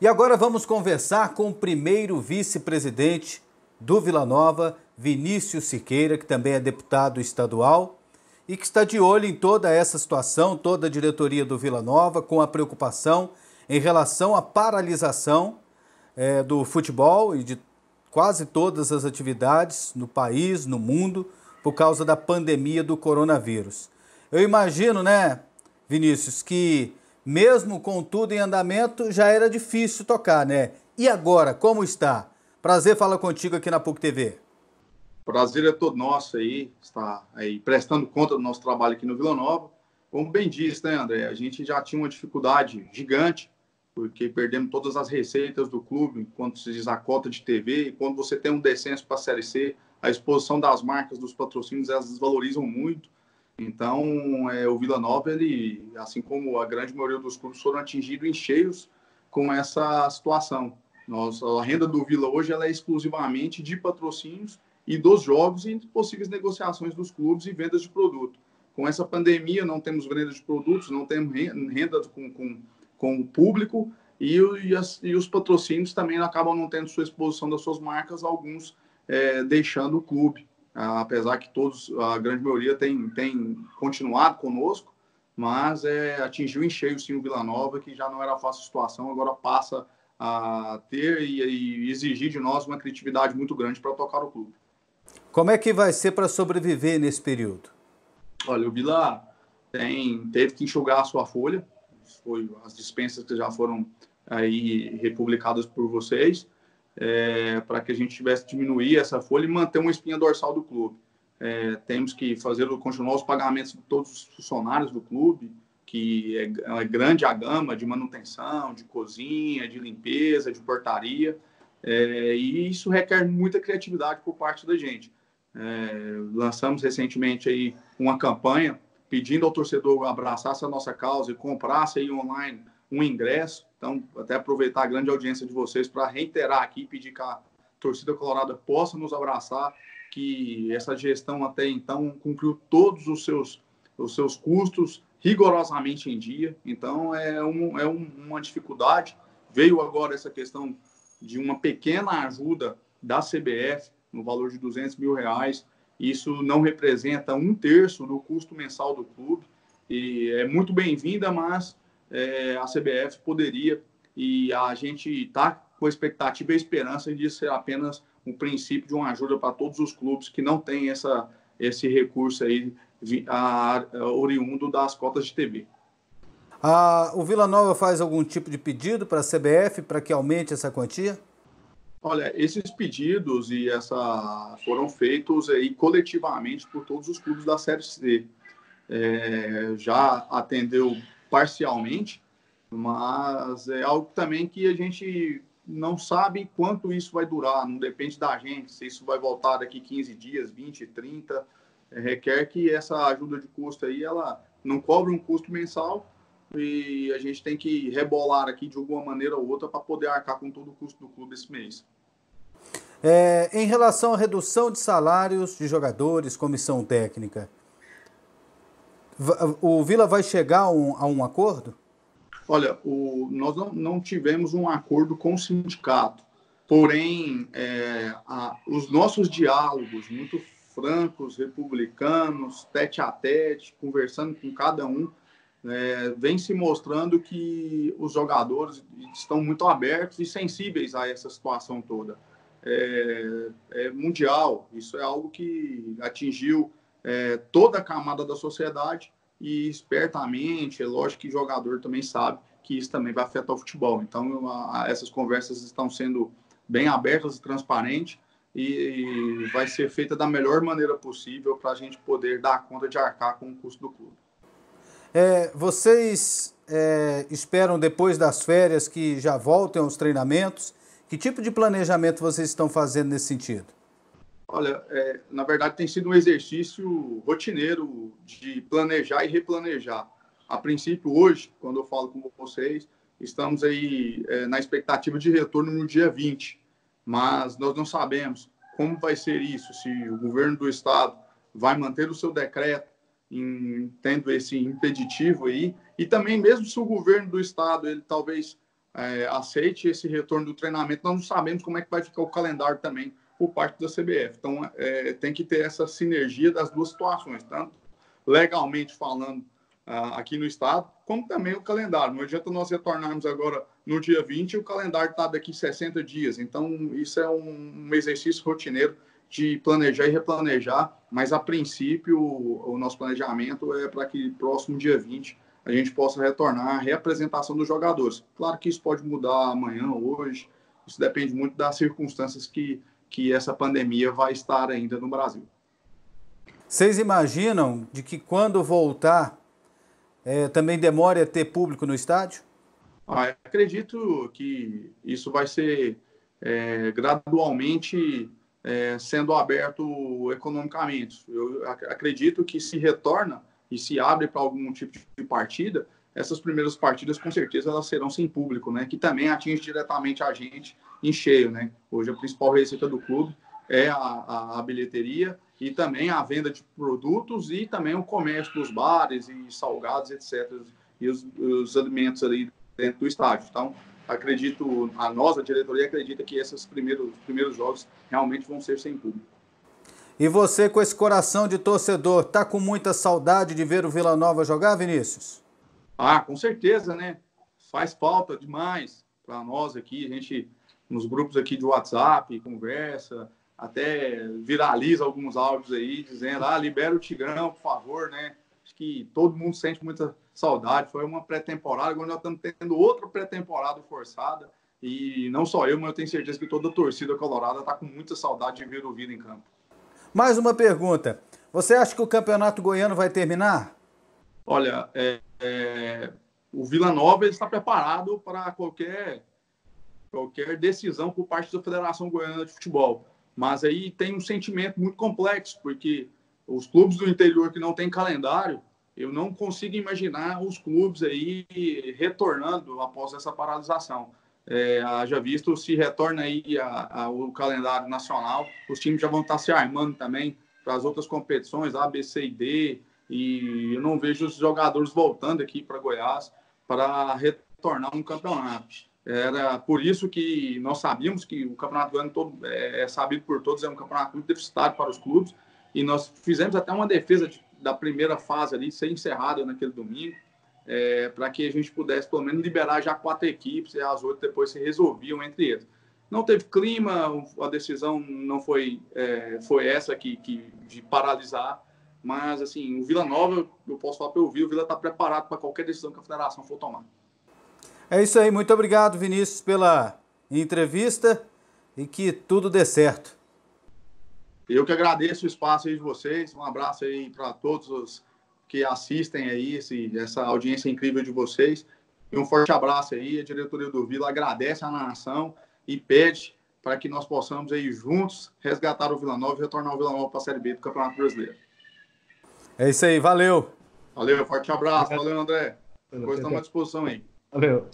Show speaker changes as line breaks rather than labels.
E agora vamos conversar com o primeiro vice-presidente do Vila Nova, Vinícius Siqueira, que também é deputado estadual e que está de olho em toda essa situação, toda a diretoria do Vila Nova, com a preocupação em relação à paralisação é, do futebol e de quase todas as atividades no país, no mundo, por causa da pandemia do coronavírus. Eu imagino, né, Vinícius, que mesmo com tudo em andamento, já era difícil tocar, né? E agora, como está? Prazer falar contigo aqui na PUC TV.
Prazer é todo nosso aí, está aí prestando conta do nosso trabalho aqui no Vila Nova. Como bem disse, né, André? A gente já tinha uma dificuldade gigante, porque perdemos todas as receitas do clube, quando se diz a cota de TV, e quando você tem um descenso para a Série C, a exposição das marcas, dos patrocínios, elas desvalorizam muito. Então, é, o Vila Nova, ele, assim como a grande maioria dos clubes, foram atingidos em cheios com essa situação. Nossa, a renda do Vila hoje ela é exclusivamente de patrocínios e dos jogos e possíveis negociações dos clubes e vendas de produto. Com essa pandemia, não temos venda de produtos, não temos renda com, com, com o público e, e, as, e, os patrocínios também acabam não tendo sua exposição das suas marcas, alguns é, deixando o clube apesar que todos, a grande maioria tem, tem continuado conosco, mas é, atingiu em cheio sim o Vila Nova, que já não era fácil a situação, agora passa a ter e, e exigir de nós uma criatividade muito grande para tocar o clube.
Como é que vai ser para sobreviver nesse período?
Olha, o Vila tem, teve que enxugar a sua folha, foi as dispensas que já foram aí republicadas por vocês, é, para que a gente tivesse diminuir essa folha e manter uma espinha dorsal do clube. É, temos que fazer continuar os pagamentos de todos os funcionários do clube, que é, é, grande a gama de manutenção, de cozinha, de limpeza, de portaria, é, e isso requer muita criatividade por parte da gente. É, lançamos recentemente aí uma campanha pedindo ao torcedor abraçasse a nossa causa e comprasse aí online um ingresso. Então, até aproveitar a grande audiência de vocês para reiterar aqui pedir que a torcida colorada possa nos abraçar, que essa gestão até então cumpriu todos os seus, os seus custos rigorosamente em dia. Então, é, um, é um, uma dificuldade. Veio agora essa questão de uma pequena ajuda da CBF no valor de 200 mil reais. Isso não representa um terço do custo mensal do clube e é muito bem-vinda, mas é, a CBF poderia, e a gente está com expectativa e esperança de ser apenas um princípio de uma ajuda para todos os clubes que não têm essa, esse recurso aí a, a, oriundo das cotas de TV.
Ah, o Vila Nova faz algum tipo de pedido para a CBF para que aumente essa quantia?
Olha, esses pedidos e essa foram feitos aí coletivamente por todos os clubes da Série C. É, já atendeu parcialmente, mas é algo também que a gente não sabe quanto isso vai durar, não depende da gente, se isso vai voltar daqui 15 dias, 20, 30, é, requer que essa ajuda de custo aí, ela não cobre um custo mensal e a gente tem que rebolar aqui de alguma maneira ou outra para poder arcar com todo o custo do clube esse mês.
É, em relação à redução de salários de jogadores, comissão técnica, o Vila vai chegar a um, a um acordo?
Olha, o, nós não, não, tivemos um acordo com o sindicato, porém, é, a, os nossos diálogos muito francos, republicanos, tete a tete, conversando com cada um, é, vem se mostrando que os jogadores estão muito abertos e sensíveis a essa situação toda. É, é mundial, isso é algo que atingiu é, toda a camada da sociedade e espertamente, é lógico que jogador também sabe que isso também vai afetar o futebol. Então, a, a, essas conversas estão sendo bem abertas e transparentes e vai ser feita da melhor maneira possível para a gente poder dar conta de arcar com o custo do clube.
É, vocês é, esperam depois das férias que já voltem aos treinamentos? Que tipo de planejamento vocês estão fazendo nesse sentido?
Olha, é, na verdade tem sido um exercício rotineiro de planejar e replanejar. A princípio, hoje, quando eu falo com vocês, estamos aí é, na expectativa de retorno no dia 20, mas nós não sabemos como vai ser isso, se o governo do estado vai manter o seu decreto, em, tendo esse impeditivo aí, e também mesmo se o governo do estado ele talvez é, aceite esse retorno do treinamento. Nós não sabemos como é que vai ficar o calendário também por parte da CBF. Então, é, tem que ter essa sinergia das duas situações, tanto legalmente falando uh, aqui no estado, como também o calendário. Não adianta nós retornarmos agora no dia 20 e o calendário está daqui 60 dias. Então, isso é um, um, exercício rotineiro de planejar e replanejar, mas a princípio o, o nosso planejamento é para que próximo dia 20 a gente possa retornar a reapresentação dos jogadores. Claro que isso pode mudar amanhã, hoje, isso depende muito das circunstâncias que, que essa pandemia vai estar ainda no Brasil.
Vocês imaginam de que quando voltar é, também demore a ter público no estádio?
Ah, acredito que isso vai ser é, gradualmente é, sendo aberto economicamente. Eu acredito que se retorna e se abre para algum tipo de partida, essas primeiras partidas com certeza elas serão sem público, né? Que também atinge diretamente a gente em cheio, né? Hoje a principal receita do clube é a, a, a, bilheteria e também a venda de produtos e também o comércio dos bares e salgados, etc. E os, os alimentos ali dentro do estádio. Então, acredito, a nossa diretoria acredita que esses primeiros, primeiros jogos realmente vão ser sem público.
E você, com esse coração de torcedor, tá com muita saudade de ver o Vila Nova jogar, Vinícius?
Ah, com certeza, né? Faz falta demais para nós aqui. A gente, nos grupos aqui de WhatsApp, conversa, até viraliza alguns áudios aí, dizendo: ah, libera o Tigrão, por favor, né? Acho que todo mundo sente muita saudade. Foi uma pré-temporada, agora nós estamos tendo outra pré-temporada forçada. E não só eu, mas eu tenho certeza que toda a torcida colorada está com muita saudade de ver o Vila em campo.
Mais uma pergunta. Você acha que o campeonato goiano vai terminar?
Olha, é, é, o Vila Nova está preparado para qualquer, qualquer decisão por parte da Federação Goiana de Futebol. Mas aí tem um sentimento muito complexo, porque os clubes do interior que não têm calendário, eu não consigo imaginar os clubes aí retornando após essa paralisação. É, já visto se retorna aí a, a, o calendário nacional, os times já vão estar se armando também para as outras competições, A, B, C e D, e eu não vejo os jogadores voltando aqui para Goiás para retornar um campeonato. Era por isso que nós sabíamos que o campeonato goiano todo é, é sabido por todos, é um campeonato muito deficitário para os clubes, e nós fizemos até uma defesa de, da primeira fase ali ser encerrada naquele domingo é, para que a gente pudesse, pelo menos, liberar já quatro equipes e as oito depois se resolviam entre eles. Não teve clima, a decisão não foi, é, foi essa que, que, de paralisar, mas, assim, o Vila Nova, eu posso falar para o Vila, o Vila está preparado para qualquer decisão que a federação for tomar.
É isso aí, muito obrigado, Vinícius, pela entrevista e que tudo dê certo.
Eu que agradeço o espaço aí de vocês, um abraço aí para todos os que assistem aí esse, essa audiência incrível de vocês. E um forte abraço aí. A diretoria do Vila agradece a nação e pede para que nós possamos aí juntos resgatar o Vila Nova e retornar o Vila Nova para a Série B do Campeonato Brasileiro.
É isso aí, valeu.
Valeu, forte abraço. Valeu, André. Depois estamos à disposição aí.
Valeu.